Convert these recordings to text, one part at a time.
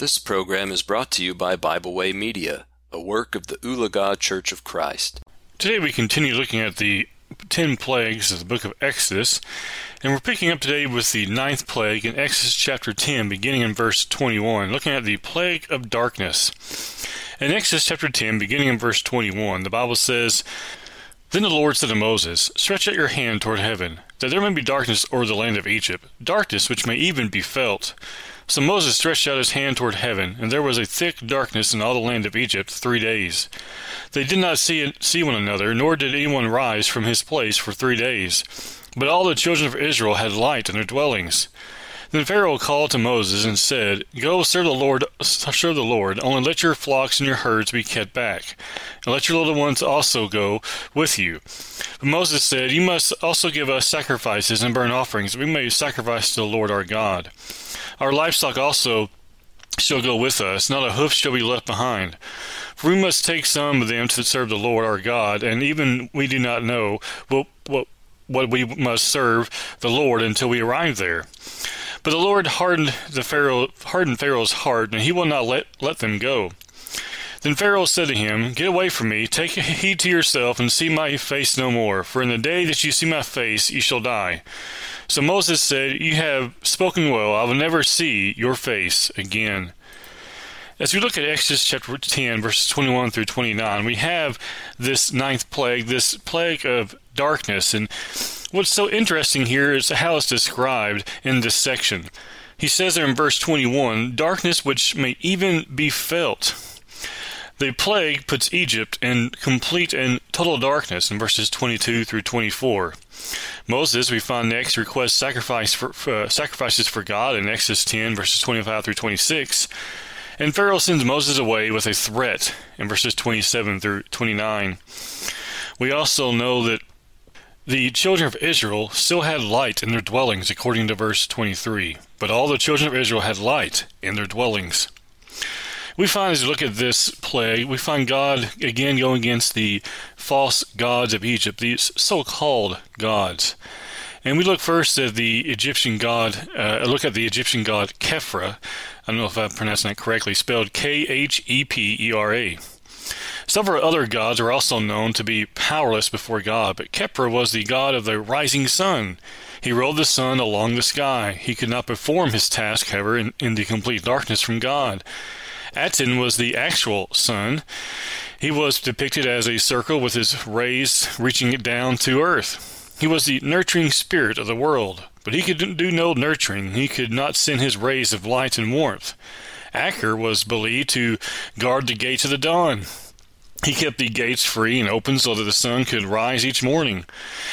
This program is brought to you by Bible Way Media, a work of the Ulaga Church of Christ. Today we continue looking at the ten plagues of the book of Exodus, and we're picking up today with the ninth plague in Exodus chapter 10, beginning in verse 21, looking at the plague of darkness. In Exodus chapter 10, beginning in verse 21, the Bible says, Then the Lord said to Moses, Stretch out your hand toward heaven, that there may be darkness over the land of Egypt, darkness which may even be felt. So Moses stretched out his hand toward heaven, and there was a thick darkness in all the land of Egypt three days. They did not see, see one another, nor did anyone rise from his place for three days. But all the children of Israel had light in their dwellings. Then Pharaoh called to Moses and said, Go serve the Lord, serve the Lord. Only let your flocks and your herds be kept back, and let your little ones also go with you. But Moses said, You must also give us sacrifices and burnt offerings, that we may sacrifice to the Lord our God. Our livestock also shall go with us, not a hoof shall be left behind. For we must take some of them to serve the Lord our God, and even we do not know what, what, what we must serve the Lord until we arrive there. But the Lord hardened the Pharaoh hardened Pharaoh's heart, and he will not let, let them go. Then Pharaoh said to him, Get away from me, take heed to yourself, and see my face no more, for in the day that you see my face you shall die. So Moses said, You have spoken well, I will never see your face again. As we look at Exodus chapter 10, verses 21 through 29, we have this ninth plague, this plague of darkness. And what's so interesting here is how it's described in this section. He says there in verse 21 darkness which may even be felt. The plague puts Egypt in complete and total darkness in verses 22 through 24. Moses, we find next, requests sacrifice for, uh, sacrifices for God in Exodus 10, verses 25 through 26. And Pharaoh sends Moses away with a threat in verses 27 through 29. We also know that the children of Israel still had light in their dwellings, according to verse 23. But all the children of Israel had light in their dwellings. We find as we look at this plague, we find God again going against the false gods of Egypt, these so called gods. And we look first at the Egyptian god, uh, look at the Egyptian god Khepra. I don't know if I pronounced that correctly, spelled K H E P E R A. Several other gods are also known to be powerless before God, but Khepra was the god of the rising sun. He rode the sun along the sky. He could not perform his task, however, in, in the complete darkness from God. Aten was the actual sun. He was depicted as a circle with his rays reaching down to earth. He was the nurturing spirit of the world, but he could do no nurturing. He could not send his rays of light and warmth. Aker was believed to guard the gates of the dawn. He kept the gates free and open so that the sun could rise each morning.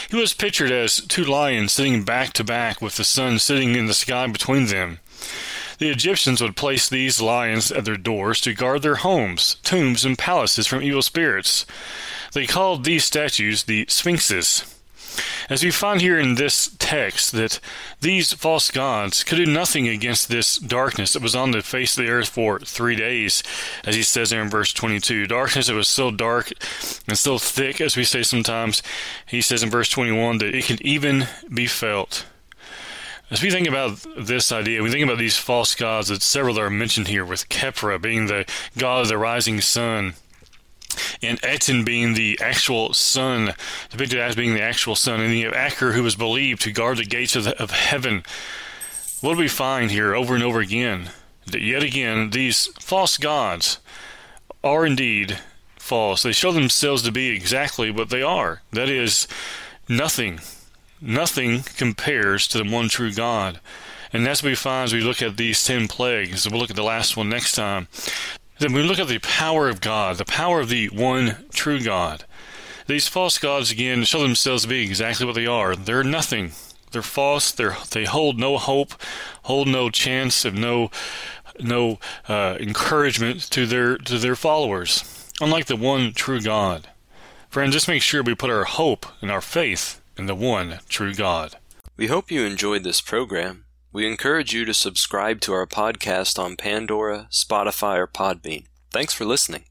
He was pictured as two lions sitting back to back with the sun sitting in the sky between them. The Egyptians would place these lions at their doors to guard their homes, tombs, and palaces from evil spirits. They called these statues the sphinxes. As we find here in this text that these false gods could do nothing against this darkness that was on the face of the earth for three days, as he says there in verse 22. Darkness that was so dark and so thick, as we say sometimes, he says in verse 21 that it could even be felt. As we think about this idea, we think about these false gods that several are mentioned here, with Khepra being the god of the rising sun, and Aten being the actual sun, depicted as being the actual sun, and you have Aker who was believed to guard the gates of, the, of heaven. What do we find here over and over again? That yet again, these false gods are indeed false. They show themselves to be exactly what they are. That is, nothing Nothing compares to the one true God. And that's what we find as we look at these ten plagues. We'll look at the last one next time. Then we look at the power of God, the power of the one true God. These false gods again show themselves to be exactly what they are. They're nothing. They're false. They're they hold no hope, hold no chance of no no uh, encouragement to their to their followers. Unlike the one true God. Friends, just make sure we put our hope and our faith and the one true God. We hope you enjoyed this program. We encourage you to subscribe to our podcast on Pandora, Spotify, or Podbean. Thanks for listening.